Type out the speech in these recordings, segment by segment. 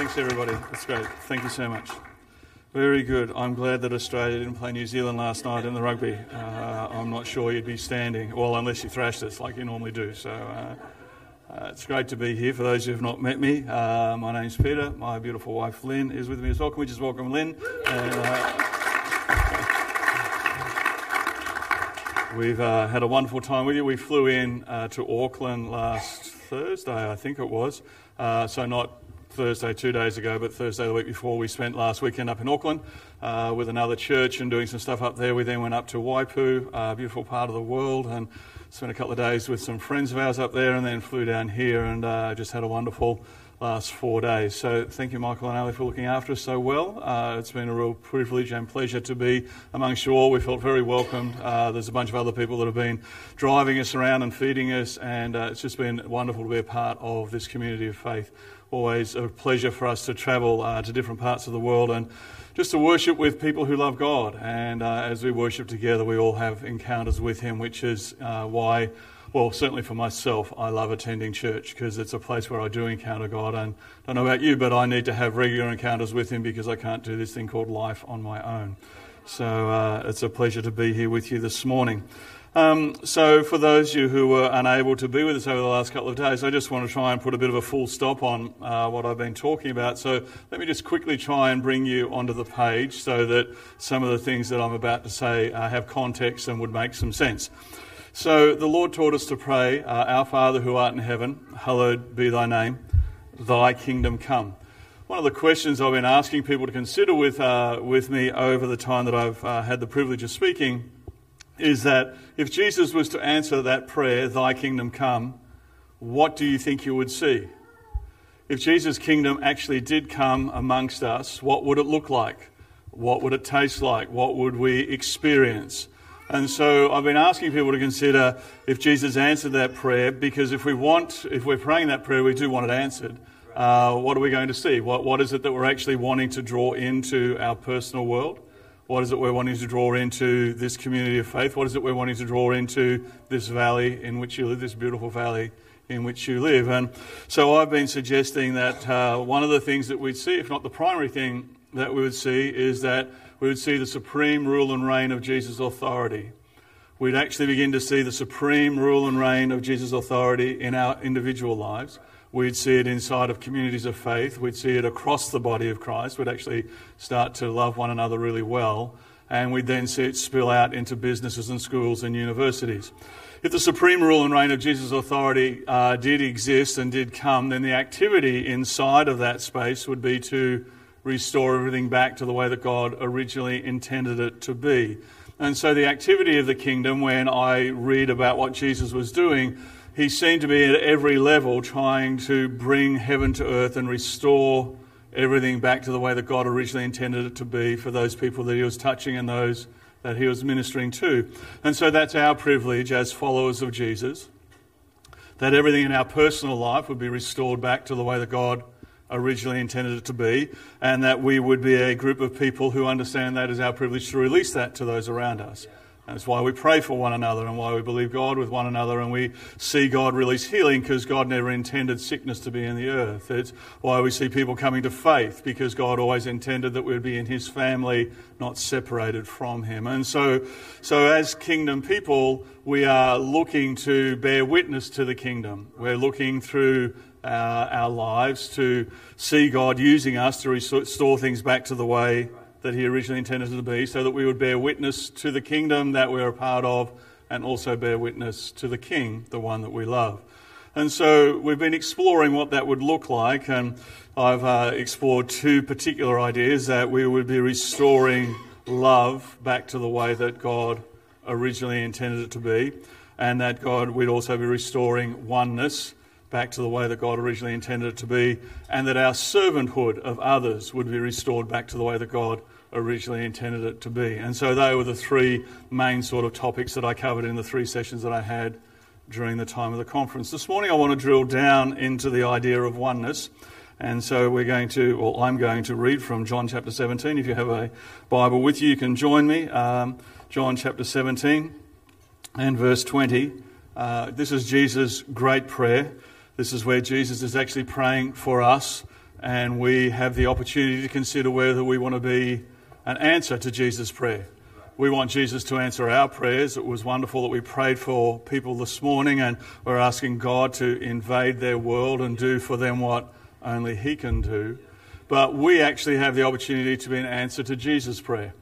Thanks, everybody. That's great. Thank you so much. Very good. I'm glad that Australia didn't play New Zealand last night in the rugby. Uh, I'm not sure you'd be standing, well, unless you thrashed us like you normally do. So uh, uh, it's great to be here. For those who have not met me, uh, my name's Peter. My beautiful wife Lynn is with me as well. Can we just welcome Lynn? And, uh, we've uh, had a wonderful time with you. We flew in to Auckland last Thursday, I think it was. so not Thursday two days ago, but Thursday the week before, we spent last weekend up in Auckland uh, with another church and doing some stuff up there. We then went up to Waipu, a beautiful part of the world, and spent a couple of days with some friends of ours up there, and then flew down here and uh, just had a wonderful last four days. So thank you, Michael and Ali, for looking after us so well. Uh, it's been a real privilege and pleasure to be amongst you all. We felt very welcomed. Uh, there's a bunch of other people that have been driving us around and feeding us, and uh, it's just been wonderful to be a part of this community of faith always a pleasure for us to travel uh, to different parts of the world and just to worship with people who love God. And uh, as we worship together, we all have encounters with Him, which is uh, why, well, certainly for myself, I love attending church because it's a place where I do encounter God. And I don't know about you, but I need to have regular encounters with Him because I can't do this thing called life on my own. So uh, it's a pleasure to be here with you this morning. Um, so, for those of you who were unable to be with us over the last couple of days, I just want to try and put a bit of a full stop on uh, what I've been talking about. So, let me just quickly try and bring you onto the page so that some of the things that I'm about to say uh, have context and would make some sense. So, the Lord taught us to pray, uh, Our Father who art in heaven, hallowed be thy name, thy kingdom come. One of the questions I've been asking people to consider with, uh, with me over the time that I've uh, had the privilege of speaking is that if Jesus was to answer that prayer, Thy kingdom come, what do you think you would see? If Jesus' kingdom actually did come amongst us, what would it look like? What would it taste like? What would we experience? And so I've been asking people to consider if Jesus answered that prayer, because if we want, if we're praying that prayer, we do want it answered. Uh, what are we going to see? What, what is it that we're actually wanting to draw into our personal world? What is it we're wanting to draw into this community of faith? What is it we're wanting to draw into this valley in which you live, this beautiful valley in which you live? And so I've been suggesting that uh, one of the things that we'd see, if not the primary thing that we would see, is that we would see the supreme rule and reign of Jesus' authority. We'd actually begin to see the supreme rule and reign of Jesus' authority in our individual lives. We'd see it inside of communities of faith. We'd see it across the body of Christ. We'd actually start to love one another really well. And we'd then see it spill out into businesses and schools and universities. If the supreme rule and reign of Jesus' authority uh, did exist and did come, then the activity inside of that space would be to restore everything back to the way that God originally intended it to be. And so the activity of the kingdom, when I read about what Jesus was doing, he seemed to be at every level trying to bring heaven to earth and restore everything back to the way that God originally intended it to be for those people that he was touching and those that he was ministering to. And so that's our privilege as followers of Jesus, that everything in our personal life would be restored back to the way that God originally intended it to be, and that we would be a group of people who understand that as our privilege to release that to those around us. That's why we pray for one another and why we believe God with one another and we see God release healing because God never intended sickness to be in the earth. It's why we see people coming to faith because God always intended that we'd be in His family, not separated from Him. And so, so as kingdom people, we are looking to bear witness to the kingdom. We're looking through uh, our lives to see God using us to restore things back to the way that he originally intended it to be, so that we would bear witness to the kingdom that we're a part of and also bear witness to the King, the one that we love. And so we've been exploring what that would look like, and I've uh, explored two particular ideas that we would be restoring love back to the way that God originally intended it to be, and that God would also be restoring oneness back to the way that God originally intended it to be, and that our servanthood of others would be restored back to the way that God originally intended it to be. And so they were the three main sort of topics that I covered in the three sessions that I had during the time of the conference. This morning I want to drill down into the idea of oneness. And so we're going to, well, I'm going to read from John chapter 17. If you have a Bible with you, you can join me. Um, John chapter 17 and verse 20. Uh, this is Jesus' great prayer. This is where Jesus is actually praying for us and we have the opportunity to consider whether we want to be an answer to Jesus' prayer. We want Jesus to answer our prayers. It was wonderful that we prayed for people this morning, and we're asking God to invade their world and do for them what only He can do. But we actually have the opportunity to be an answer to Jesus' prayer.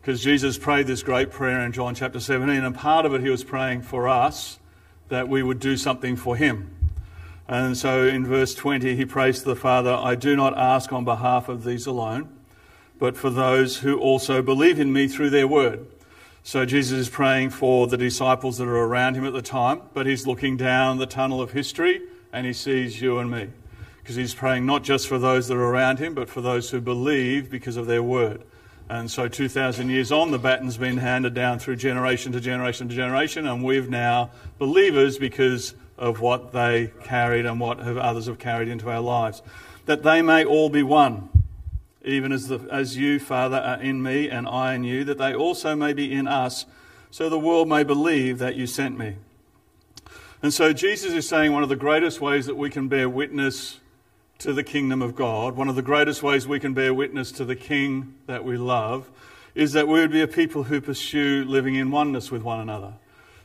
Because Jesus prayed this great prayer in John chapter 17, and part of it He was praying for us that we would do something for Him. And so in verse 20, He prays to the Father, I do not ask on behalf of these alone but for those who also believe in me through their word. So Jesus is praying for the disciples that are around him at the time, but he's looking down the tunnel of history and he sees you and me. Because he's praying not just for those that are around him, but for those who believe because of their word. And so 2,000 years on, the baton's been handed down through generation to generation to generation, and we've now believers because of what they carried and what others have carried into our lives. That they may all be one even as, the, as you, Father, are in me and I in you, that they also may be in us, so the world may believe that you sent me. And so Jesus is saying one of the greatest ways that we can bear witness to the kingdom of God, one of the greatest ways we can bear witness to the King that we love, is that we would be a people who pursue living in oneness with one another.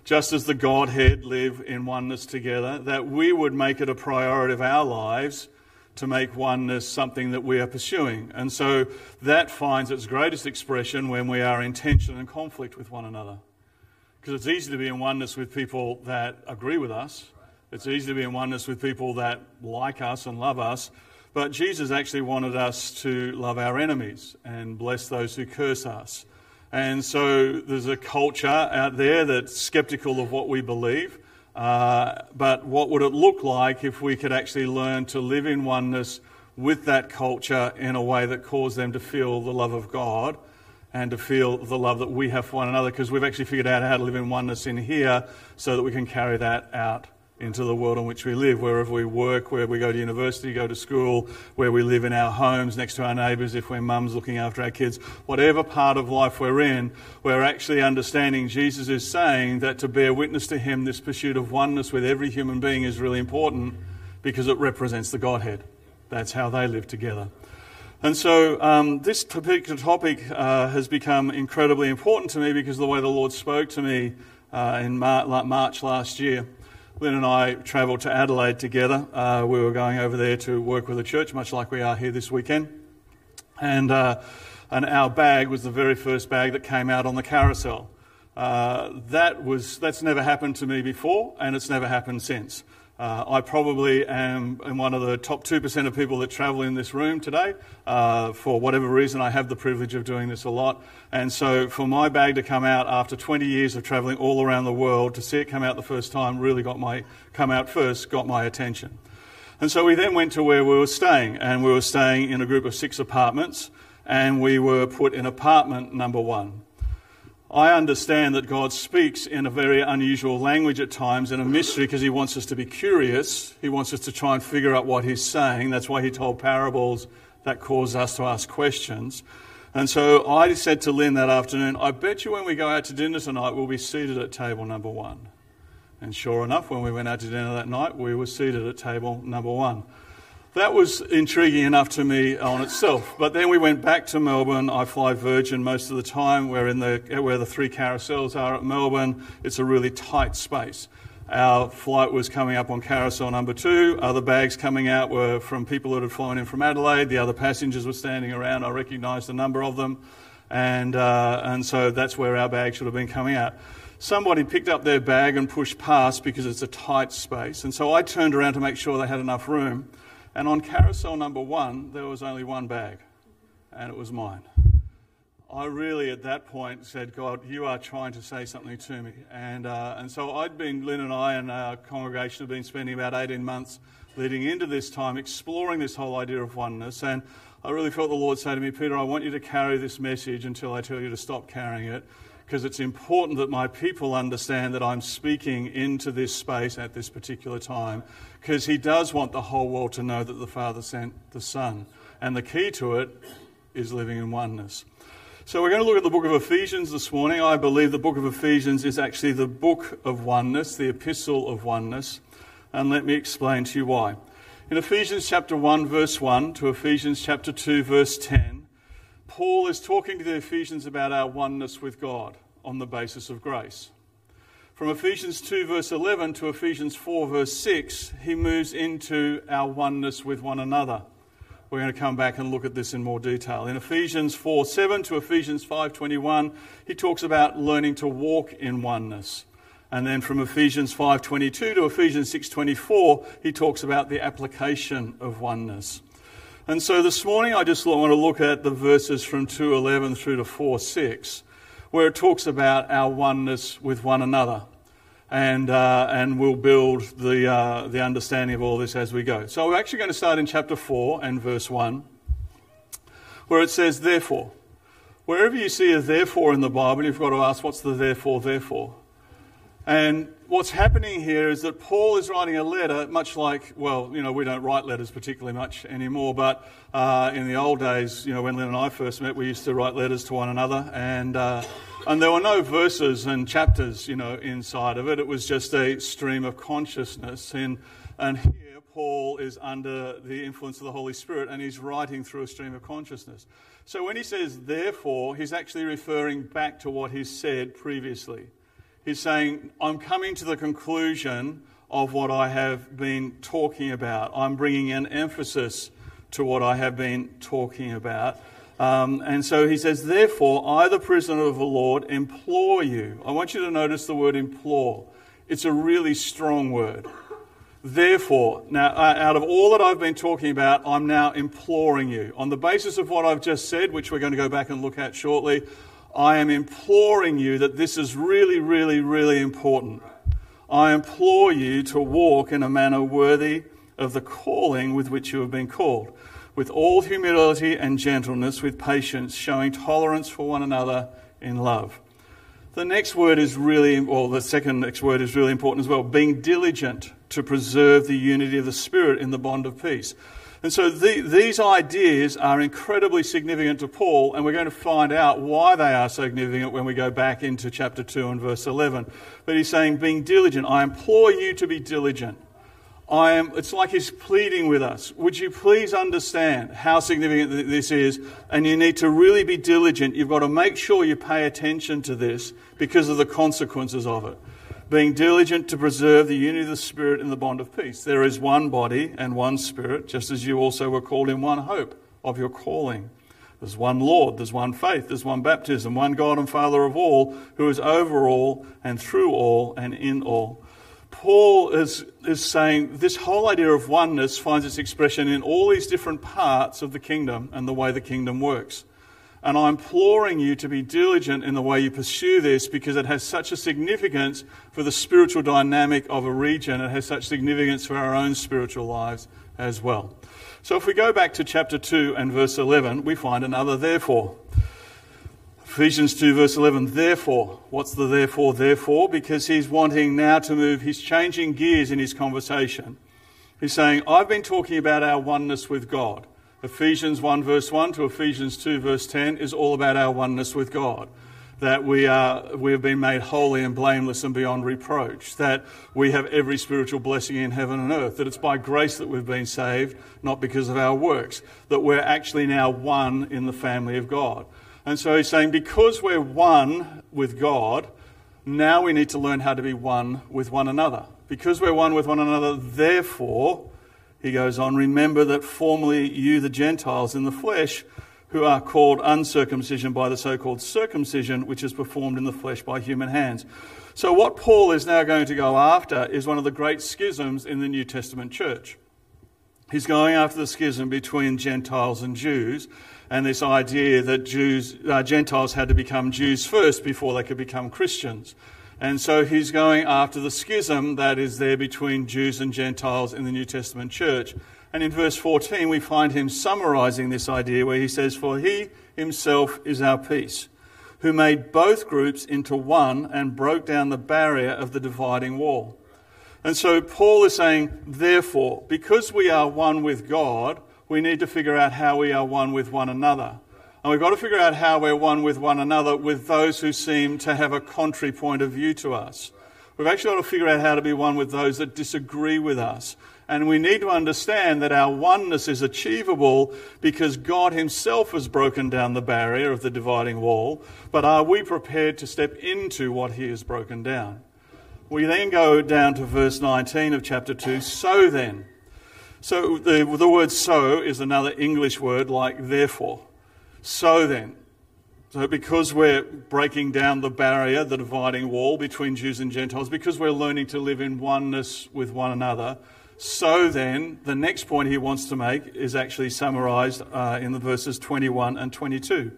Just as the Godhead live in oneness together, that we would make it a priority of our lives to make oneness something that we are pursuing. And so that finds its greatest expression when we are in tension and conflict with one another. Because it's easy to be in oneness with people that agree with us, it's easy to be in oneness with people that like us and love us. But Jesus actually wanted us to love our enemies and bless those who curse us. And so there's a culture out there that's skeptical of what we believe. Uh, but what would it look like if we could actually learn to live in oneness with that culture in a way that caused them to feel the love of God and to feel the love that we have for one another? Because we've actually figured out how to live in oneness in here so that we can carry that out into the world in which we live, wherever we work, where we go to university, go to school, where we live in our homes, next to our neighbours, if we're mums looking after our kids, whatever part of life we're in, we're actually understanding Jesus is saying that to bear witness to Him, this pursuit of oneness with every human being is really important because it represents the Godhead. That's how they live together. And so um, this particular topic uh, has become incredibly important to me because of the way the Lord spoke to me uh, in Mar- March last year. Lynn and I travelled to Adelaide together. Uh, we were going over there to work with a church, much like we are here this weekend. And, uh, and our bag was the very first bag that came out on the carousel. Uh, that was, that's never happened to me before, and it's never happened since. Uh, I probably am, am, one of the top 2% of people that travel in this room today. Uh, for whatever reason, I have the privilege of doing this a lot. And so, for my bag to come out after 20 years of traveling all around the world, to see it come out the first time really got my, come out first, got my attention. And so, we then went to where we were staying, and we were staying in a group of six apartments, and we were put in apartment number one. I understand that God speaks in a very unusual language at times in a mystery because He wants us to be curious. He wants us to try and figure out what He's saying. That's why He told parables that cause us to ask questions. And so I said to Lynn that afternoon, I bet you when we go out to dinner tonight, we'll be seated at table number one. And sure enough, when we went out to dinner that night, we were seated at table number one that was intriguing enough to me on itself. But then we went back to Melbourne. I fly Virgin most of the time. We're in the where the three carousels are at Melbourne. It's a really tight space. Our flight was coming up on carousel number two. Other bags coming out were from people that had flown in from Adelaide. The other passengers were standing around. I recognised a number of them, and uh, and so that's where our bag should have been coming out. Somebody picked up their bag and pushed past because it's a tight space, and so I turned around to make sure they had enough room. And on carousel number one, there was only one bag, and it was mine. I really, at that point, said, God, you are trying to say something to me. And, uh, and so I'd been, Lynn and I and our congregation have been spending about 18 months leading into this time exploring this whole idea of oneness. And I really felt the Lord say to me, Peter, I want you to carry this message until I tell you to stop carrying it because it's important that my people understand that I'm speaking into this space at this particular time, because he does want the whole world to know that the Father sent the Son. And the key to it is living in oneness. So, we're going to look at the book of Ephesians this morning. I believe the book of Ephesians is actually the book of oneness, the epistle of oneness. And let me explain to you why. In Ephesians chapter 1, verse 1 to Ephesians chapter 2, verse 10, Paul is talking to the Ephesians about our oneness with God on the basis of grace. From Ephesians 2, verse 11 to Ephesians 4, verse 6, he moves into our oneness with one another. We're going to come back and look at this in more detail. In Ephesians 4, 7 to Ephesians 5, 21, he talks about learning to walk in oneness. And then from Ephesians 5:22 to Ephesians 6:24, he talks about the application of oneness. And so this morning I just want to look at the verses from 2:11 through to 4:6, where it talks about our oneness with one another. And, uh, and we'll build the, uh, the understanding of all this as we go. So we're actually going to start in chapter 4 and verse 1, where it says, Therefore. Wherever you see a therefore in the Bible, you've got to ask, what's the therefore, therefore? And what's happening here is that Paul is writing a letter, much like, well, you know, we don't write letters particularly much anymore, but uh, in the old days, you know, when Lynn and I first met, we used to write letters to one another, and, uh, and there were no verses and chapters, you know, inside of it. It was just a stream of consciousness. And, and here, Paul is under the influence of the Holy Spirit, and he's writing through a stream of consciousness. So when he says, therefore, he's actually referring back to what he's said previously. He's saying, I'm coming to the conclusion of what I have been talking about. I'm bringing an emphasis to what I have been talking about. Um, and so he says, Therefore, I, the prisoner of the Lord, implore you. I want you to notice the word implore. It's a really strong word. Therefore, now, uh, out of all that I've been talking about, I'm now imploring you. On the basis of what I've just said, which we're going to go back and look at shortly, I am imploring you that this is really, really, really important. I implore you to walk in a manner worthy of the calling with which you have been called, with all humility and gentleness, with patience, showing tolerance for one another in love. The next word is really, well, the second next word is really important as well being diligent to preserve the unity of the Spirit in the bond of peace. And so the, these ideas are incredibly significant to Paul, and we're going to find out why they are significant when we go back into chapter 2 and verse 11. But he's saying, being diligent, I implore you to be diligent. I am, it's like he's pleading with us. Would you please understand how significant this is? And you need to really be diligent. You've got to make sure you pay attention to this because of the consequences of it being diligent to preserve the unity of the Spirit in the bond of peace. There is one body and one Spirit, just as you also were called in one hope of your calling. There's one Lord, there's one faith, there's one baptism, one God and Father of all, who is over all and through all and in all. Paul is, is saying this whole idea of oneness finds its expression in all these different parts of the kingdom and the way the kingdom works. And I'm imploring you to be diligent in the way you pursue this because it has such a significance for the spiritual dynamic of a region. It has such significance for our own spiritual lives as well. So if we go back to chapter 2 and verse 11, we find another therefore. Ephesians 2, verse 11, therefore. What's the therefore, therefore? Because he's wanting now to move, he's changing gears in his conversation. He's saying, I've been talking about our oneness with God. Ephesians 1 verse 1 to Ephesians 2 verse 10 is all about our oneness with God. That we, are, we have been made holy and blameless and beyond reproach. That we have every spiritual blessing in heaven and earth. That it's by grace that we've been saved, not because of our works. That we're actually now one in the family of God. And so he's saying, because we're one with God, now we need to learn how to be one with one another. Because we're one with one another, therefore, he goes on, Remember that formerly you, the Gentiles in the flesh, who are called uncircumcision by the so called circumcision, which is performed in the flesh by human hands. So, what Paul is now going to go after is one of the great schisms in the New Testament church. He's going after the schism between Gentiles and Jews, and this idea that Jews, uh, Gentiles had to become Jews first before they could become Christians. And so he's going after the schism that is there between Jews and Gentiles in the New Testament church. And in verse 14, we find him summarizing this idea where he says, For he himself is our peace, who made both groups into one and broke down the barrier of the dividing wall. And so Paul is saying, therefore, because we are one with God, we need to figure out how we are one with one another. And we've got to figure out how we're one with one another with those who seem to have a contrary point of view to us. We've actually got to figure out how to be one with those that disagree with us. And we need to understand that our oneness is achievable because God Himself has broken down the barrier of the dividing wall. But are we prepared to step into what He has broken down? We then go down to verse 19 of chapter 2. So then. So the, the word so is another English word like therefore. So then. So, because we're breaking down the barrier, the dividing wall between Jews and Gentiles, because we're learning to live in oneness with one another, so then, the next point he wants to make is actually summarized uh, in the verses 21 and 22.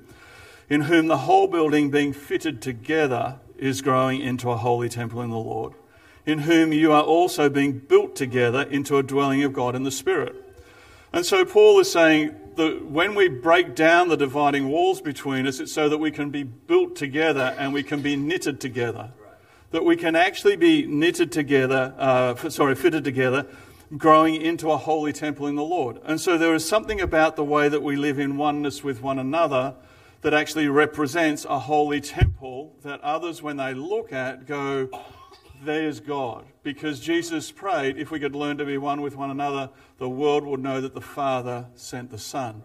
In whom the whole building being fitted together is growing into a holy temple in the Lord, in whom you are also being built together into a dwelling of God in the Spirit. And so Paul is saying that when we break down the dividing walls between us, it's so that we can be built together and we can be knitted together. That we can actually be knitted together, uh, sorry, fitted together, growing into a holy temple in the Lord. And so there is something about the way that we live in oneness with one another that actually represents a holy temple that others, when they look at, go, there's God. Because Jesus prayed, if we could learn to be one with one another, the world would know that the Father sent the Son.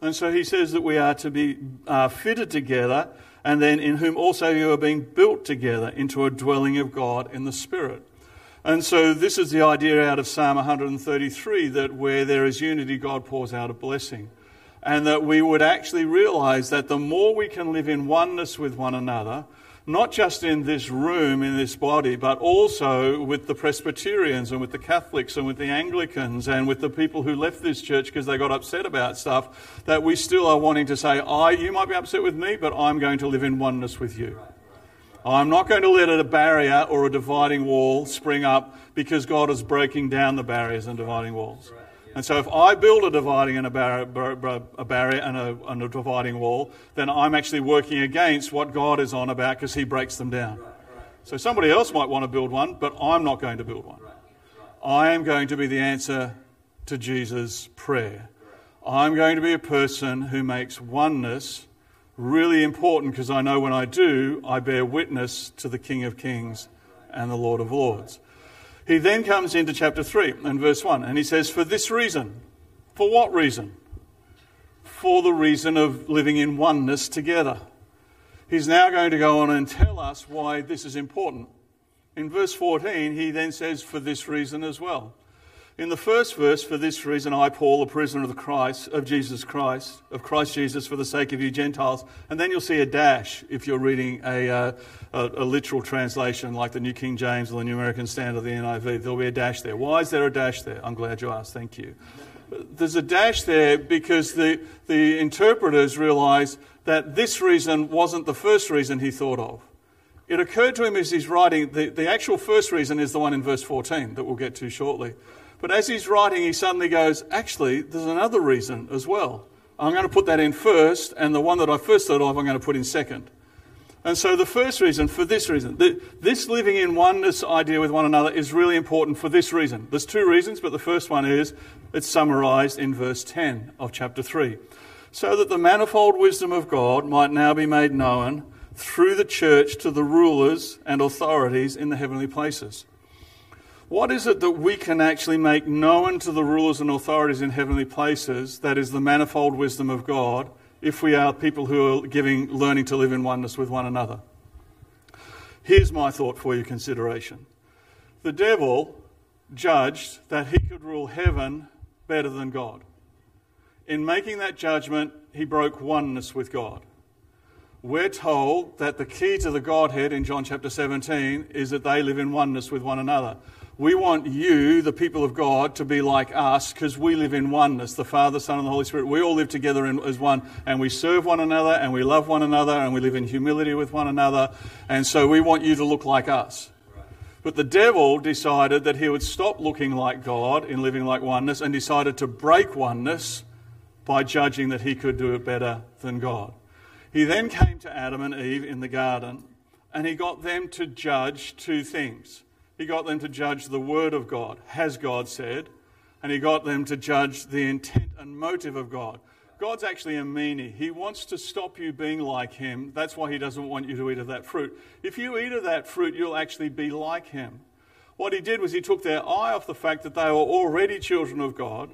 And so he says that we are to be uh, fitted together, and then in whom also you are being built together into a dwelling of God in the Spirit. And so this is the idea out of Psalm 133 that where there is unity, God pours out a blessing. And that we would actually realize that the more we can live in oneness with one another, not just in this room, in this body, but also with the Presbyterians and with the Catholics and with the Anglicans and with the people who left this church because they got upset about stuff, that we still are wanting to say, I, you might be upset with me, but I'm going to live in oneness with you. I'm not going to let a barrier or a dividing wall spring up because God is breaking down the barriers and dividing walls. And so, if I build a dividing and a, bar- a barrier and a, and a, dividing wall, then I'm actually working against what God is on about because He breaks them down. So, somebody else might want to build one, but I'm not going to build one. I am going to be the answer to Jesus' prayer. I'm going to be a person who makes oneness really important because I know when I do, I bear witness to the King of Kings and the Lord of Lords. He then comes into chapter 3 and verse 1, and he says, For this reason. For what reason? For the reason of living in oneness together. He's now going to go on and tell us why this is important. In verse 14, he then says, For this reason as well. In the first verse, for this reason, I, Paul, a prisoner of the Christ, of Jesus Christ, of Christ Jesus, for the sake of you Gentiles. And then you'll see a dash if you're reading a, uh, a, a, literal translation like the New King James or the New American Standard, or the NIV. There'll be a dash there. Why is there a dash there? I'm glad you asked. Thank you. There's a dash there because the, the interpreters realize that this reason wasn't the first reason he thought of. It occurred to him as he's writing, the, the actual first reason is the one in verse 14 that we'll get to shortly. But as he's writing, he suddenly goes, actually, there's another reason as well. I'm going to put that in first, and the one that I first thought of, I'm going to put in second. And so the first reason, for this reason, this living in oneness idea with one another is really important for this reason. There's two reasons, but the first one is it's summarized in verse 10 of chapter 3. So that the manifold wisdom of God might now be made known through the church to the rulers and authorities in the heavenly places. What is it that we can actually make known to the rulers and authorities in heavenly places that is the manifold wisdom of God if we are people who are giving, learning to live in oneness with one another? Here's my thought for your consideration. The devil judged that he could rule heaven better than God. In making that judgment, he broke oneness with God. We're told that the key to the Godhead in John chapter 17 is that they live in oneness with one another. We want you, the people of God, to be like us because we live in oneness the Father, Son, and the Holy Spirit. We all live together in, as one and we serve one another and we love one another and we live in humility with one another. And so we want you to look like us. But the devil decided that he would stop looking like God in living like oneness and decided to break oneness by judging that he could do it better than God. He then came to Adam and Eve in the garden and he got them to judge two things. He got them to judge the word of God, has God said, and he got them to judge the intent and motive of God. God's actually a meanie. He wants to stop you being like him. That's why he doesn't want you to eat of that fruit. If you eat of that fruit, you'll actually be like him. What he did was he took their eye off the fact that they were already children of God.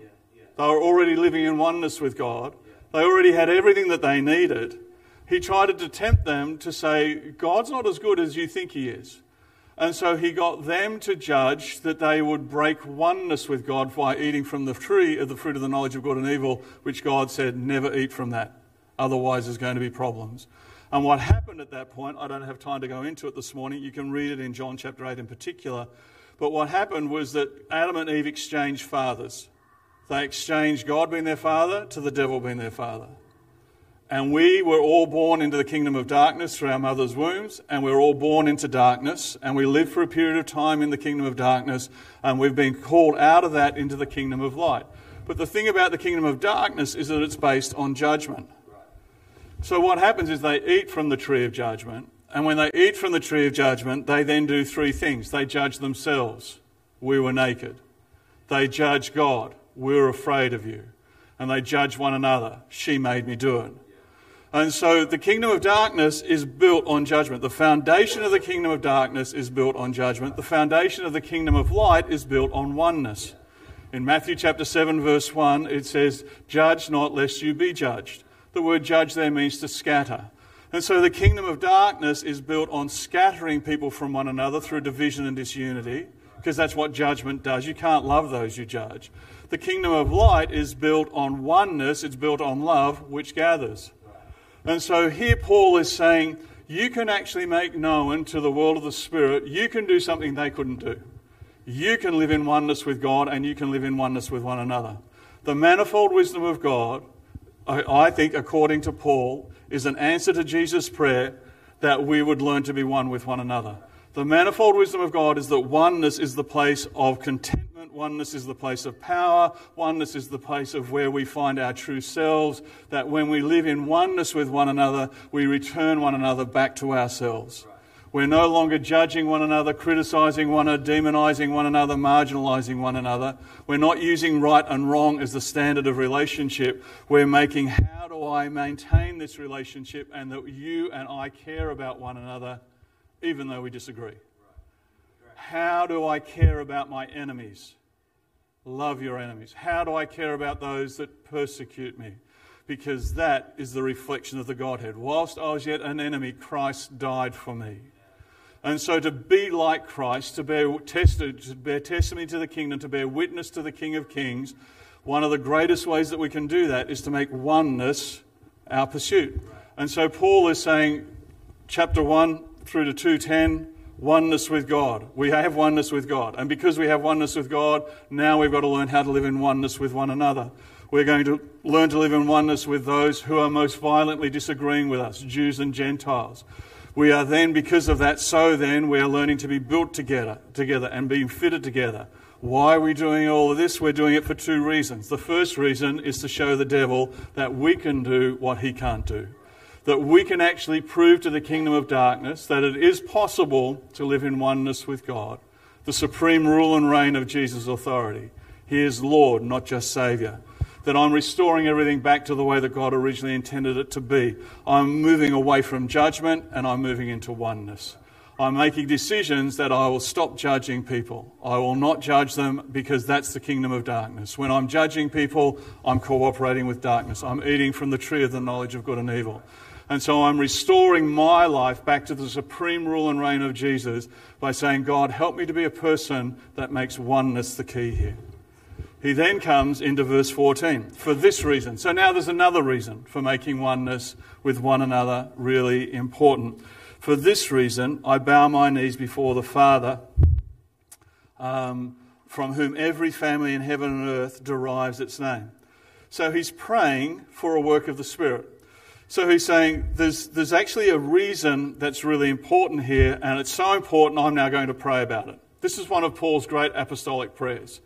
They were already living in oneness with God. They already had everything that they needed. He tried to tempt them to say, God's not as good as you think he is. And so he got them to judge that they would break oneness with God by eating from the tree of the fruit of the knowledge of good and evil, which God said, never eat from that. Otherwise, there's going to be problems. And what happened at that point, I don't have time to go into it this morning. You can read it in John chapter 8 in particular. But what happened was that Adam and Eve exchanged fathers. They exchanged God being their father to the devil being their father. And we were all born into the kingdom of darkness through our mother's wombs, and we are all born into darkness, and we live for a period of time in the kingdom of darkness, and we've been called out of that into the kingdom of light. But the thing about the kingdom of darkness is that it's based on judgment. So what happens is they eat from the tree of judgment, and when they eat from the tree of judgment, they then do three things. They judge themselves. We were naked. They judge God. We're afraid of you. And they judge one another. She made me do it. And so the kingdom of darkness is built on judgment. The foundation of the kingdom of darkness is built on judgment. The foundation of the kingdom of light is built on oneness. In Matthew chapter 7, verse 1, it says, Judge not lest you be judged. The word judge there means to scatter. And so the kingdom of darkness is built on scattering people from one another through division and disunity, because that's what judgment does. You can't love those you judge. The kingdom of light is built on oneness, it's built on love, which gathers. And so here Paul is saying, you can actually make known to the world of the Spirit, you can do something they couldn't do. You can live in oneness with God and you can live in oneness with one another. The manifold wisdom of God, I think, according to Paul, is an answer to Jesus' prayer that we would learn to be one with one another. The manifold wisdom of God is that oneness is the place of contentment Oneness is the place of power. Oneness is the place of where we find our true selves. That when we live in oneness with one another, we return one another back to ourselves. We're no longer judging one another, criticizing one another, demonizing one another, marginalizing one another. We're not using right and wrong as the standard of relationship. We're making how do I maintain this relationship and that you and I care about one another even though we disagree. How do I care about my enemies? Love your enemies. How do I care about those that persecute me? Because that is the reflection of the Godhead. Whilst I was yet an enemy, Christ died for me. And so to be like Christ, to bear, to bear testimony to the kingdom, to bear witness to the King of Kings, one of the greatest ways that we can do that is to make oneness our pursuit. And so Paul is saying, chapter 1 through to 210, oneness with God. We have oneness with God. And because we have oneness with God, now we've got to learn how to live in oneness with one another. We're going to learn to live in oneness with those who are most violently disagreeing with us, Jews and Gentiles. We are then, because of that, so then, we are learning to be built together, together and being fitted together. Why are we doing all of this? We're doing it for two reasons. The first reason is to show the devil that we can do what he can't do that we can actually prove to the kingdom of darkness that it is possible to live in oneness with God, the supreme rule and reign of Jesus' authority. He is Lord, not just Saviour. That I'm restoring everything back to the way that God originally intended it to be. I'm moving away from judgment and I'm moving into oneness. I'm making decisions that I will stop judging people. I will not judge them because that's the kingdom of darkness. When I'm judging people, I'm cooperating with darkness. I'm eating from the tree of the knowledge of good and evil. And so I'm restoring my life back to the supreme rule and reign of Jesus by saying, God, help me to be a person that makes oneness the key here. He then comes into verse 14 for this reason. So now there's another reason for making oneness with one another really important. For this reason, I bow my knees before the Father, um, from whom every family in heaven and earth derives its name. So he's praying for a work of the Spirit. So he's saying there's, there's actually a reason that's really important here, and it's so important I'm now going to pray about it. This is one of Paul's great apostolic prayers.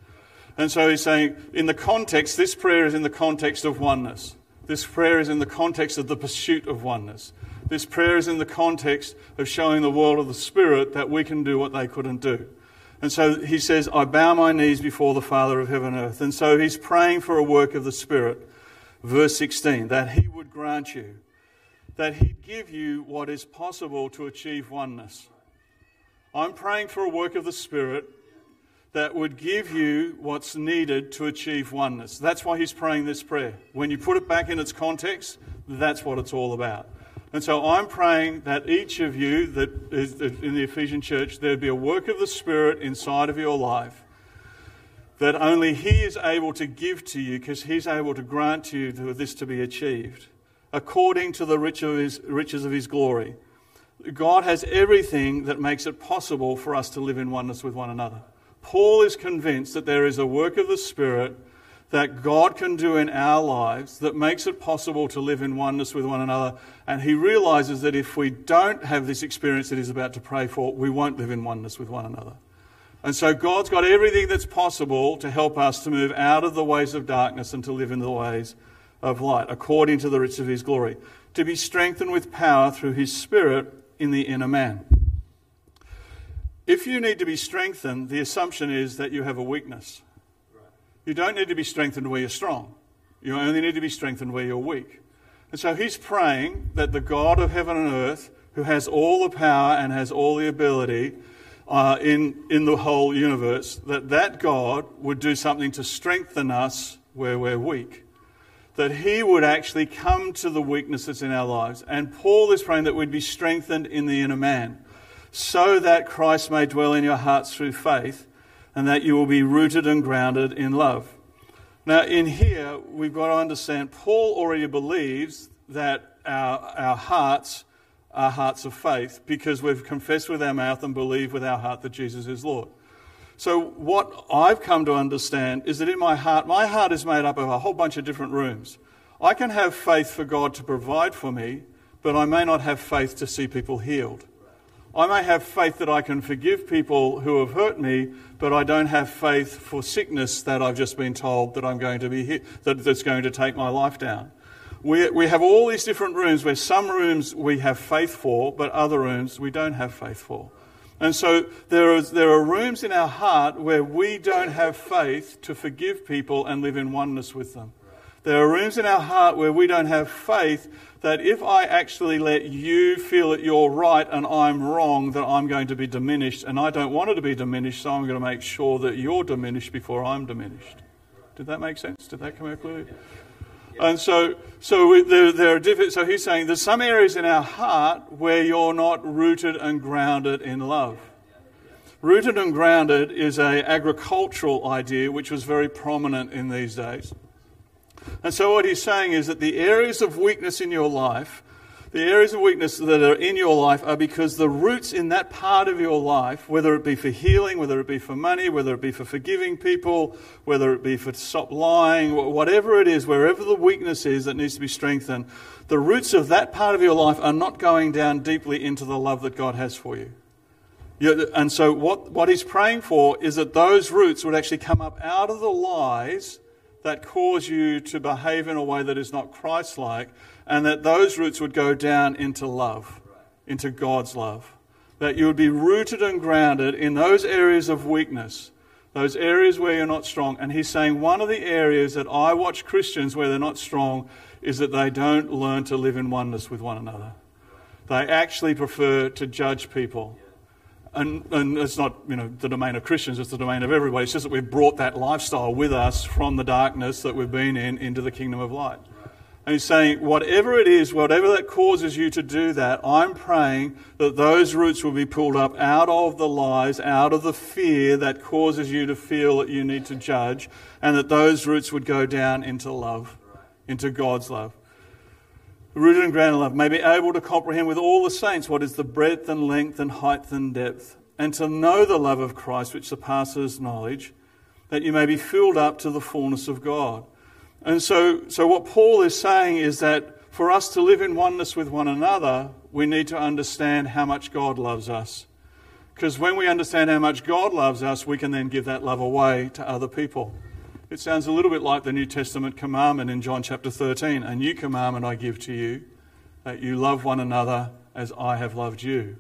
And so he's saying, in the context, this prayer is in the context of oneness. This prayer is in the context of the pursuit of oneness. This prayer is in the context of showing the world of the Spirit that we can do what they couldn't do. And so he says, I bow my knees before the Father of heaven and earth. And so he's praying for a work of the Spirit verse 16, that he would grant you, that he'd give you what is possible to achieve oneness. I'm praying for a work of the Spirit that would give you what's needed to achieve oneness. That's why he's praying this prayer. When you put it back in its context, that's what it's all about. And so I'm praying that each of you that is in the Ephesian church, there'd be a work of the Spirit inside of your life that only He is able to give to you because He's able to grant you this to be achieved according to the riches of His glory. God has everything that makes it possible for us to live in oneness with one another. Paul is convinced that there is a work of the Spirit that God can do in our lives that makes it possible to live in oneness with one another. And he realizes that if we don't have this experience that he's about to pray for, we won't live in oneness with one another. And so God's got everything that's possible to help us to move out of the ways of darkness and to live in the ways of light, according to the riches of his glory, to be strengthened with power through his Spirit in the inner man. If you need to be strengthened, the assumption is that you have a weakness. You don't need to be strengthened where you're strong. You only need to be strengthened where you're weak. And so he's praying that the God of heaven and earth, who has all the power and has all the ability uh, in, in the whole universe, that that God would do something to strengthen us where we're weak. That he would actually come to the weaknesses in our lives. And Paul is praying that we'd be strengthened in the inner man, so that Christ may dwell in your hearts through faith and that you will be rooted and grounded in love. Now, in here, we've got to understand Paul already believes that our, our hearts are hearts of faith because we've confessed with our mouth and believe with our heart that Jesus is Lord. So, what I've come to understand is that in my heart, my heart is made up of a whole bunch of different rooms. I can have faith for God to provide for me, but I may not have faith to see people healed. I may have faith that I can forgive people who have hurt me, but I don't have faith for sickness that I've just been told that I'm going to be hit, that, that's going to take my life down. We, we have all these different rooms where some rooms we have faith for, but other rooms we don't have faith for. And so there, is, there are rooms in our heart where we don't have faith to forgive people and live in oneness with them. There are rooms in our heart where we don't have faith that if I actually let you feel that you're right and I'm wrong, that I'm going to be diminished. And I don't want it to be diminished, so I'm going to make sure that you're diminished before I'm diminished. Did that make sense? Did that come out clearly? And so, so there, there are different. So he's saying there's some areas in our heart where you're not rooted and grounded in love. Rooted and grounded is a agricultural idea which was very prominent in these days. And so, what he's saying is that the areas of weakness in your life, the areas of weakness that are in your life, are because the roots in that part of your life, whether it be for healing, whether it be for money, whether it be for forgiving people, whether it be for stop lying, whatever it is, wherever the weakness is that needs to be strengthened, the roots of that part of your life are not going down deeply into the love that God has for you. And so, what, what he's praying for is that those roots would actually come up out of the lies that cause you to behave in a way that is not Christ like, and that those roots would go down into love, into God's love. That you would be rooted and grounded in those areas of weakness, those areas where you're not strong. And he's saying one of the areas that I watch Christians where they're not strong is that they don't learn to live in oneness with one another. They actually prefer to judge people and, and it's not you know the domain of Christians, it's the domain of everybody. It's just that we've brought that lifestyle with us from the darkness that we've been in into the kingdom of light. And he's saying, whatever it is, whatever that causes you to do that, I'm praying that those roots will be pulled up out of the lies, out of the fear that causes you to feel that you need to judge, and that those roots would go down into love, into God's love. Rooted and grounded in love, may be able to comprehend with all the saints what is the breadth and length and height and depth, and to know the love of Christ which surpasses knowledge, that you may be filled up to the fullness of God. And so, so what Paul is saying is that for us to live in oneness with one another, we need to understand how much God loves us. Because when we understand how much God loves us, we can then give that love away to other people. It sounds a little bit like the New Testament commandment in John chapter 13 A new commandment I give to you, that you love one another as I have loved you.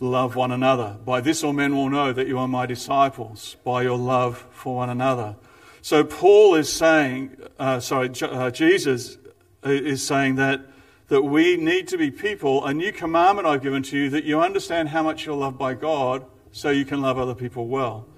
Love one another. By this all men will know that you are my disciples, by your love for one another. So Paul is saying, uh, sorry, uh, Jesus is saying that, that we need to be people. A new commandment I've given to you that you understand how much you're loved by God so you can love other people well.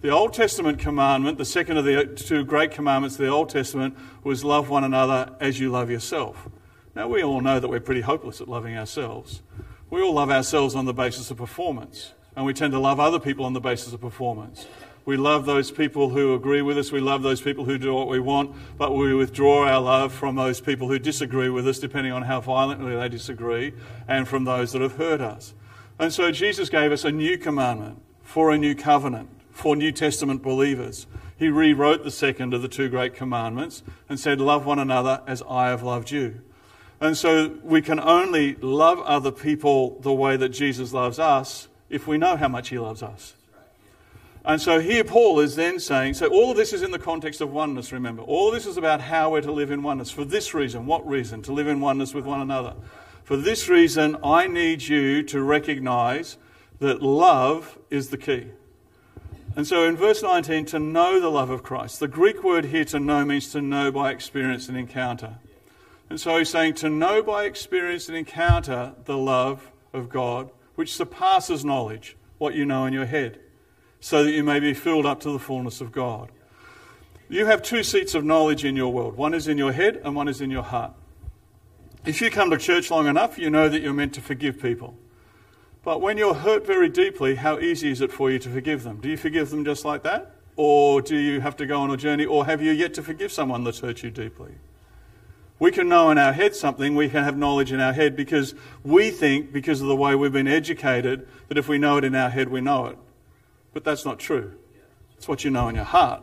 The Old Testament commandment, the second of the two great commandments of the Old Testament, was love one another as you love yourself. Now, we all know that we're pretty hopeless at loving ourselves. We all love ourselves on the basis of performance, and we tend to love other people on the basis of performance. We love those people who agree with us. We love those people who do what we want, but we withdraw our love from those people who disagree with us, depending on how violently they disagree, and from those that have hurt us. And so Jesus gave us a new commandment for a new covenant for New Testament believers. He rewrote the second of the two great commandments and said, Love one another as I have loved you. And so we can only love other people the way that Jesus loves us if we know how much he loves us. And so here Paul is then saying, so all of this is in the context of oneness, remember. All this is about how we're to live in oneness. For this reason, what reason? To live in oneness with one another. For this reason, I need you to recognize that love is the key. And so in verse 19, to know the love of Christ. The Greek word here to know means to know by experience and encounter. And so he's saying to know by experience and encounter the love of God, which surpasses knowledge, what you know in your head, so that you may be filled up to the fullness of God. You have two seats of knowledge in your world one is in your head and one is in your heart. If you come to church long enough, you know that you're meant to forgive people. But when you're hurt very deeply, how easy is it for you to forgive them? Do you forgive them just like that? Or do you have to go on a journey? Or have you yet to forgive someone that's hurt you deeply? We can know in our head something, we can have knowledge in our head because we think, because of the way we've been educated, that if we know it in our head, we know it. But that's not true. It's what you know in your heart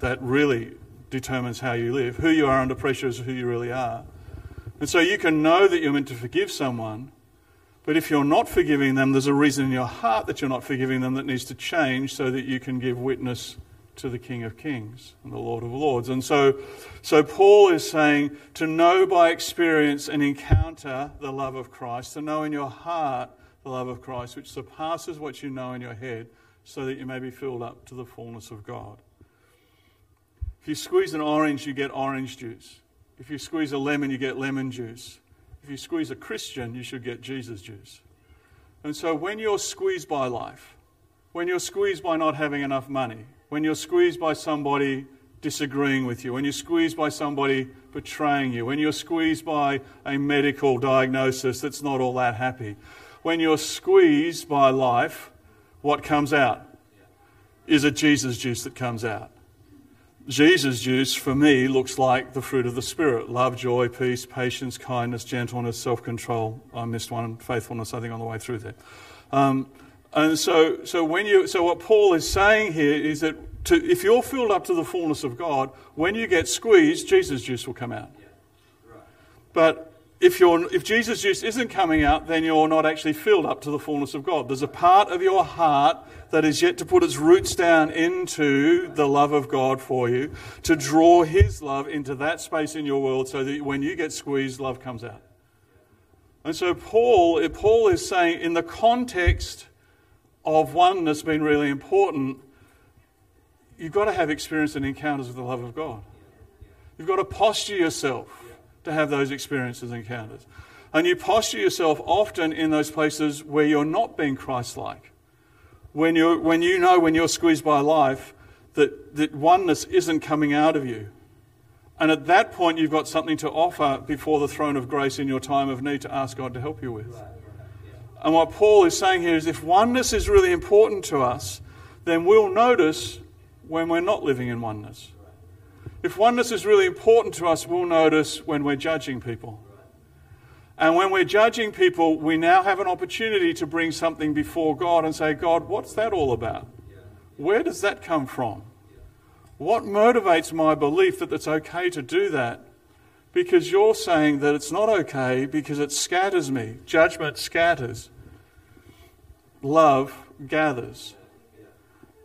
that really determines how you live. Who you are under pressure is who you really are. And so you can know that you're meant to forgive someone, but if you're not forgiving them, there's a reason in your heart that you're not forgiving them that needs to change so that you can give witness to the King of Kings and the Lord of Lords. And so, so Paul is saying to know by experience and encounter the love of Christ, to know in your heart the love of Christ, which surpasses what you know in your head, so that you may be filled up to the fullness of God. If you squeeze an orange, you get orange juice. If you squeeze a lemon, you get lemon juice. If you squeeze a Christian, you should get Jesus juice. And so when you're squeezed by life, when you're squeezed by not having enough money, when you're squeezed by somebody disagreeing with you, when you're squeezed by somebody betraying you, when you're squeezed by a medical diagnosis that's not all that happy, when you're squeezed by life, what comes out? Is it Jesus juice that comes out? Jesus juice for me looks like the fruit of the Spirit love, joy, peace, patience, kindness, gentleness, self control. I missed one, faithfulness, I think, on the way through there. Um, and so, so, when you, so what Paul is saying here is that to, if you're filled up to the fullness of God, when you get squeezed, Jesus juice will come out. But if, you're, if Jesus juice isn't coming out, then you're not actually filled up to the fullness of God. There's a part of your heart that is yet to put its roots down into the love of God for you, to draw His love into that space in your world so that when you get squeezed, love comes out. And so Paul, Paul is saying, in the context of oneness being really important, you've got to have experience and encounters with the love of God. You've got to posture yourself to have those experiences and encounters. And you posture yourself often in those places where you're not being Christ like. When, you when you know when you're squeezed by life that, that oneness isn't coming out of you. And at that point, you've got something to offer before the throne of grace in your time of need to ask God to help you with. And what Paul is saying here is if oneness is really important to us, then we'll notice when we're not living in oneness. If oneness is really important to us, we'll notice when we're judging people. And when we're judging people, we now have an opportunity to bring something before God and say, God, what's that all about? Where does that come from? What motivates my belief that it's okay to do that? Because you're saying that it's not okay because it scatters me. Judgment scatters love gathers.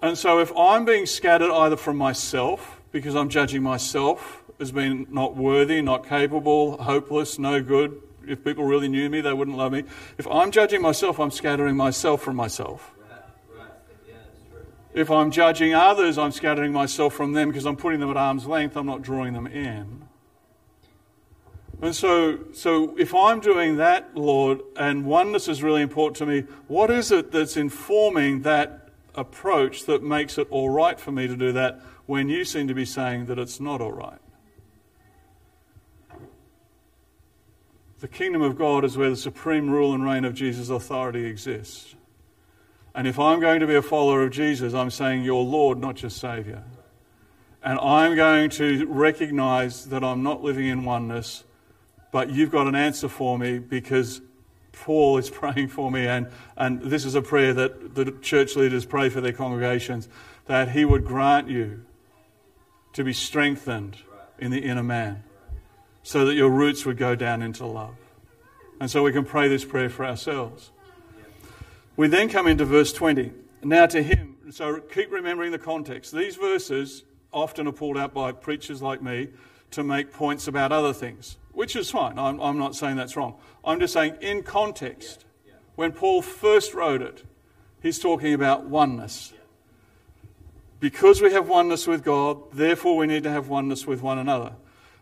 And so if I'm being scattered either from myself, because I'm judging myself as being not worthy, not capable, hopeless, no good, if people really knew me, they wouldn't love me. If I'm judging myself, I'm scattering myself from myself. If I'm judging others, I'm scattering myself from them because I'm putting them at arm's length, I'm not drawing them in. And so, so if I'm doing that, Lord, and oneness is really important to me, what is it that's informing that approach that makes it all right for me to do that when you seem to be saying that it's not all right? The kingdom of God is where the supreme rule and reign of Jesus' authority exists. And if I'm going to be a follower of Jesus, I'm saying you're Lord, not just Savior. And I'm going to recognize that I'm not living in oneness, but you've got an answer for me because Paul is praying for me. And, and this is a prayer that the church leaders pray for their congregations that he would grant you to be strengthened in the inner man so that your roots would go down into love. And so we can pray this prayer for ourselves. We then come into verse 20. Now to him, so keep remembering the context. These verses often are pulled out by preachers like me to make points about other things, which is fine. I'm, I'm not saying that's wrong. I'm just saying, in context, when Paul first wrote it, he's talking about oneness. Because we have oneness with God, therefore we need to have oneness with one another.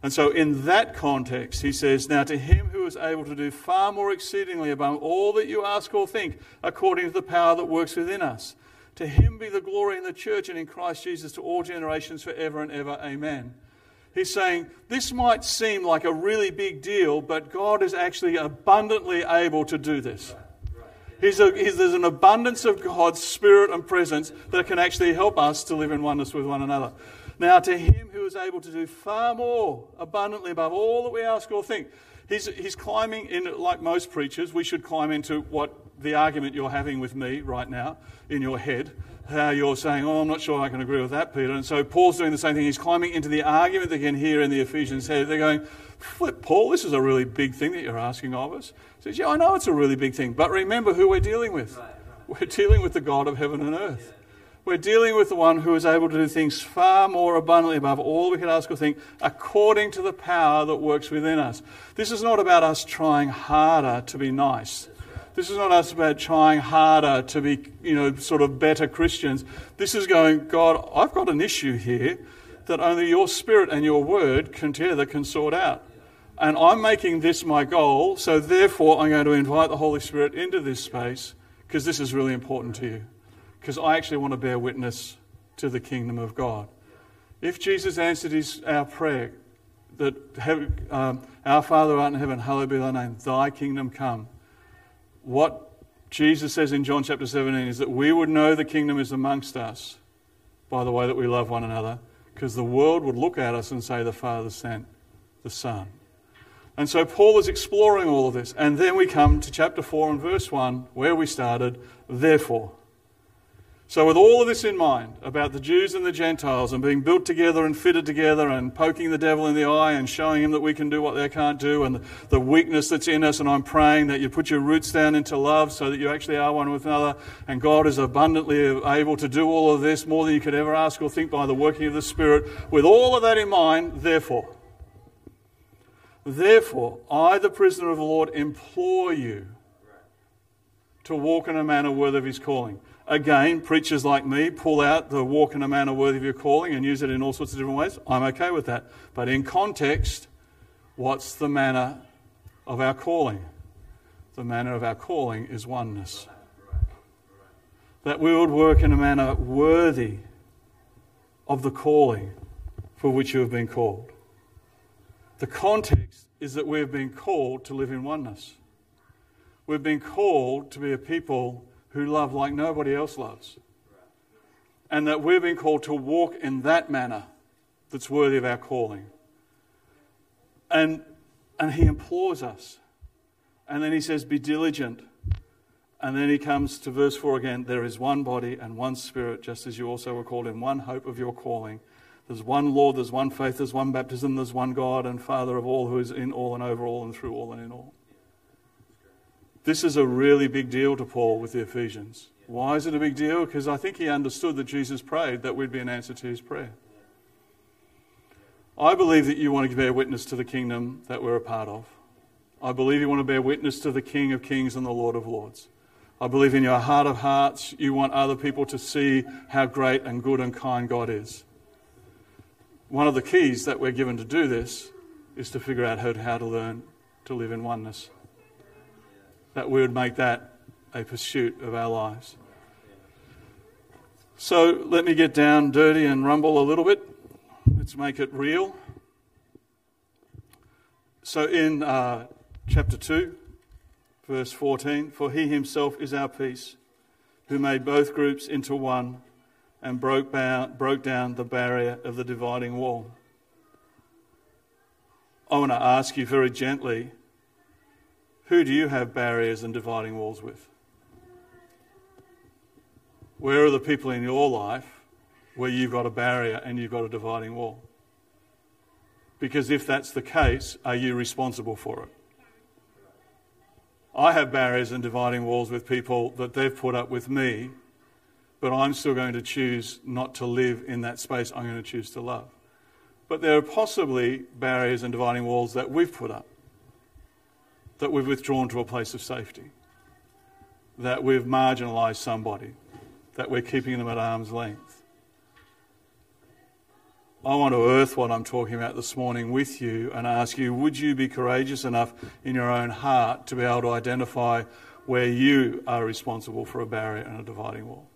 And so, in that context, he says, Now to him who is able to do far more exceedingly above all that you ask or think, according to the power that works within us. To him be the glory in the church and in Christ Jesus to all generations forever and ever. Amen. He's saying this might seem like a really big deal, but God is actually abundantly able to do this. He's a, he's, there's an abundance of God's spirit and presence that can actually help us to live in oneness with one another. Now, to him who is able to do far more abundantly above all that we ask or think, he's, he's climbing in, like most preachers, we should climb into what the argument you're having with me right now in your head, how you're saying, Oh, I'm not sure I can agree with that, Peter. And so Paul's doing the same thing. He's climbing into the argument you can hear in the Ephesians head. They're going, Flip, Paul, this is a really big thing that you're asking of us. He says, Yeah, I know it's a really big thing, but remember who we're dealing with. We're dealing with the God of heaven and earth. We're dealing with the one who is able to do things far more abundantly above all we could ask or think, according to the power that works within us. This is not about us trying harder to be nice. This is not us about trying harder to be, you know, sort of better Christians. This is going, God, I've got an issue here that only your spirit and your word can together can sort out. And I'm making this my goal, so therefore I'm going to invite the Holy Spirit into this space because this is really important to you. Because I actually want to bear witness to the kingdom of God. If Jesus answered his, our prayer, that um, our Father art in heaven, hallowed be thy name, thy kingdom come what Jesus says in John chapter 17 is that we would know the kingdom is amongst us by the way that we love one another, because the world would look at us and say, The Father sent the Son. And so Paul is exploring all of this. And then we come to chapter 4 and verse 1, where we started. Therefore, so, with all of this in mind about the Jews and the Gentiles and being built together and fitted together and poking the devil in the eye and showing him that we can do what they can't do and the weakness that's in us, and I'm praying that you put your roots down into love so that you actually are one with another, and God is abundantly able to do all of this more than you could ever ask or think by the working of the Spirit. With all of that in mind, therefore, therefore, I, the prisoner of the Lord, implore you to walk in a manner worthy of his calling Again, preachers like me pull out the walk in a manner worthy of your calling and use it in all sorts of different ways. I'm okay with that. But in context, what's the manner of our calling? The manner of our calling is oneness. That we would work in a manner worthy of the calling for which you have been called. The context is that we've been called to live in oneness. We've been called to be a people who love like nobody else loves. And that we've been called to walk in that manner that's worthy of our calling. And, and he implores us. And then he says, Be diligent. And then he comes to verse 4 again there is one body and one spirit, just as you also were called in one hope of your calling. There's one Lord, there's one faith, there's one baptism, there's one God and Father of all who is in all and over all and through all and in all. This is a really big deal to Paul with the Ephesians. Why is it a big deal? Because I think he understood that Jesus prayed that we'd be an answer to his prayer. I believe that you want to bear witness to the kingdom that we're a part of. I believe you want to bear witness to the King of Kings and the Lord of Lords. I believe in your heart of hearts, you want other people to see how great and good and kind God is. One of the keys that we're given to do this is to figure out how to learn to live in oneness that we would make that a pursuit of our lives. So let me get down dirty and rumble a little bit. Let's make it real. So in uh, chapter 2, verse 14, for he himself is our peace, who made both groups into one and broke, broke down the barrier of the dividing wall. I want to ask you very gently who do you have barriers and dividing walls with? Where are the people in your life where you've got a barrier and you've got a dividing wall? Because if that's the case, are you responsible for it? I have barriers and dividing walls with people that they've put up with me, but I'm still going to choose not to live in that space. I'm going to choose to love. But there are possibly barriers and dividing walls that we've put up, that we've withdrawn to a place of safety, that we've marginalised somebody, that we're keeping them at arm's length. I want to earth what I'm talking about this morning with you and ask you would you be courageous enough in your own heart to be able to identify where you are responsible for a barrier and a dividing wall?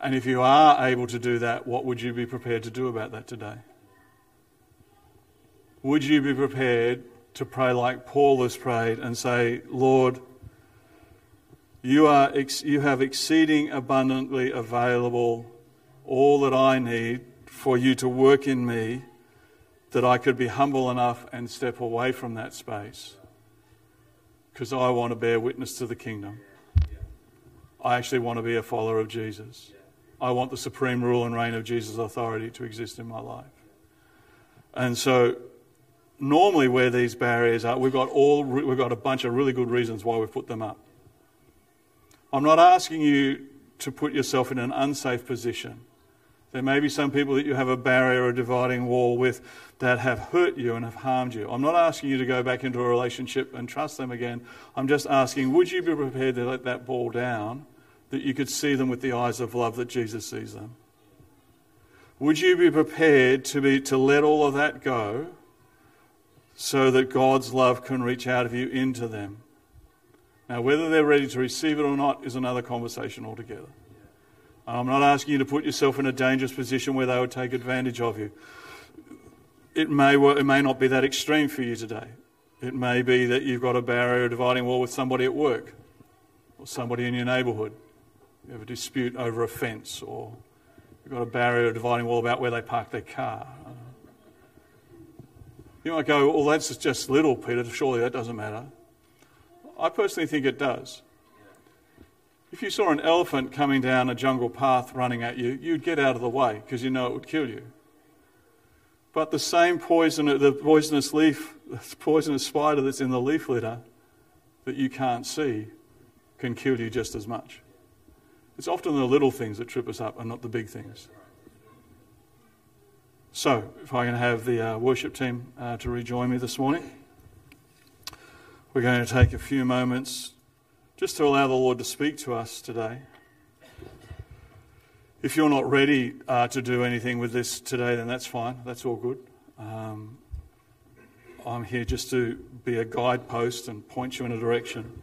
And if you are able to do that, what would you be prepared to do about that today? Would you be prepared to pray like Paul has prayed and say, Lord, you, are ex- you have exceeding abundantly available all that I need for you to work in me that I could be humble enough and step away from that space because I want to bear witness to the kingdom. I actually want to be a follower of Jesus. I want the supreme rule and reign of Jesus' authority to exist in my life. And so, normally, where these barriers are, we've got, all, we've got a bunch of really good reasons why we've put them up. I'm not asking you to put yourself in an unsafe position. There may be some people that you have a barrier or a dividing wall with that have hurt you and have harmed you. I'm not asking you to go back into a relationship and trust them again. I'm just asking, would you be prepared to let that ball down that you could see them with the eyes of love that Jesus sees them? Would you be prepared to, be, to let all of that go so that God's love can reach out of you into them? Now, whether they're ready to receive it or not is another conversation altogether. I'm not asking you to put yourself in a dangerous position where they would take advantage of you. It may, it may not be that extreme for you today. It may be that you've got a barrier, a dividing wall with somebody at work or somebody in your neighbourhood. You have a dispute over a fence or you've got a barrier, a dividing wall about where they park their car. You might go, well, that's just little, Peter. Surely that doesn't matter. I personally think it does. If you saw an elephant coming down a jungle path running at you, you'd get out of the way because you know it would kill you. But the same poison, the poisonous leaf, the poisonous spider that's in the leaf litter that you can't see can kill you just as much. It's often the little things that trip us up and not the big things. So, if I can have the uh, worship team uh, to rejoin me this morning. We're going to take a few moments just to allow the Lord to speak to us today. If you're not ready uh, to do anything with this today, then that's fine. That's all good. Um, I'm here just to be a guidepost and point you in a direction.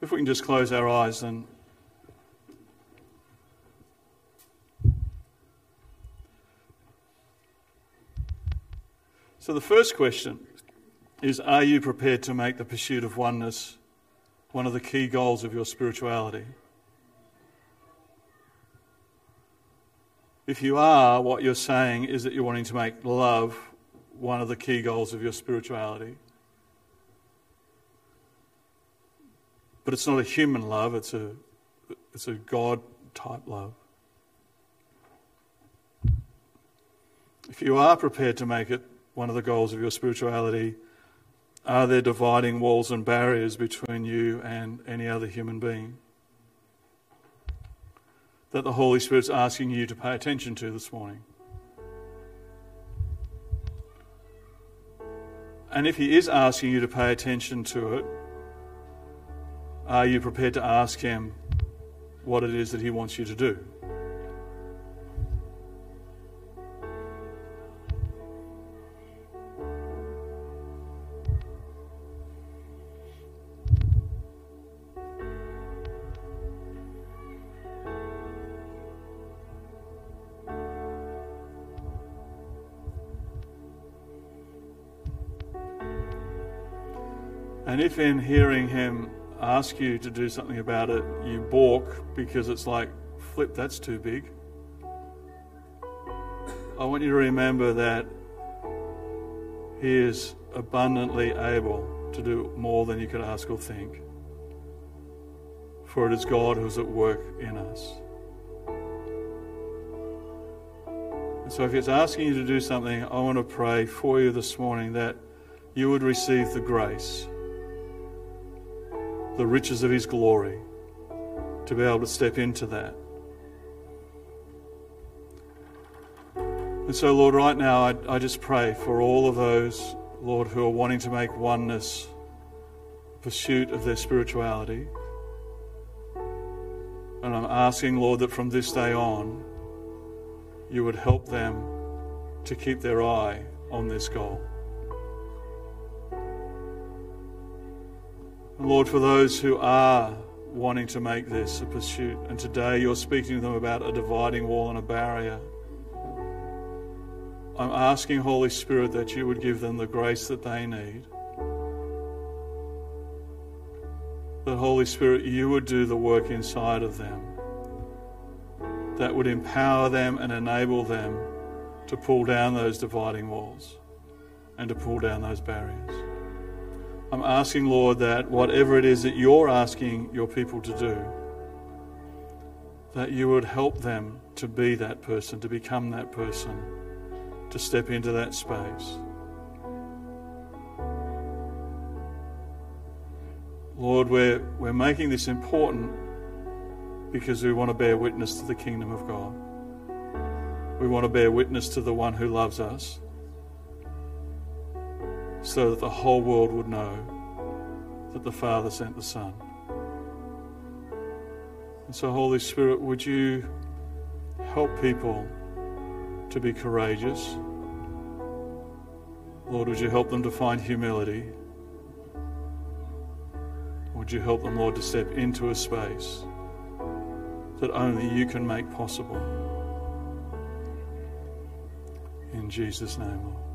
If we can just close our eyes and So, the first question is Are you prepared to make the pursuit of oneness one of the key goals of your spirituality? If you are, what you're saying is that you're wanting to make love one of the key goals of your spirituality. But it's not a human love, it's a, it's a God type love. If you are prepared to make it one of the goals of your spirituality, are there dividing walls and barriers between you and any other human being? That the Holy Spirit's asking you to pay attention to this morning. And if He is asking you to pay attention to it, are you prepared to ask Him what it is that He wants you to do? If in hearing him ask you to do something about it, you balk because it's like, flip, that's too big. I want you to remember that he is abundantly able to do more than you could ask or think. For it is God who is at work in us. And so, if it's asking you to do something, I want to pray for you this morning that you would receive the grace, the riches of His glory, to be able to step into that. And so, Lord, right now, I, I just pray for all of those Lord, who are wanting to make oneness pursuit of their spirituality. And I'm asking, Lord, that from this day on, you would help them to keep their eye on this goal. Lord, for those who are wanting to make this a pursuit, and today you're speaking to them about a dividing wall and a barrier. I'm asking, Holy Spirit, that you would give them the grace that they need. That, Holy Spirit, you would do the work inside of them that would empower them and enable them to pull down those dividing walls and to pull down those barriers. I'm asking, Lord, that whatever it is that you're asking your people to do, that you would help them to be that person, to become that person to step into that space. Lord, we're, we're making this important because we want to bear witness to the kingdom of God. We want to bear witness to the one who loves us so that the whole world would know that the Father sent the Son. And so, Holy Spirit, would you help people to be courageous? Lord, would you help them to find humility? Would you help them, Lord, to step into a space that only you can make possible? In Jesus' name, Lord.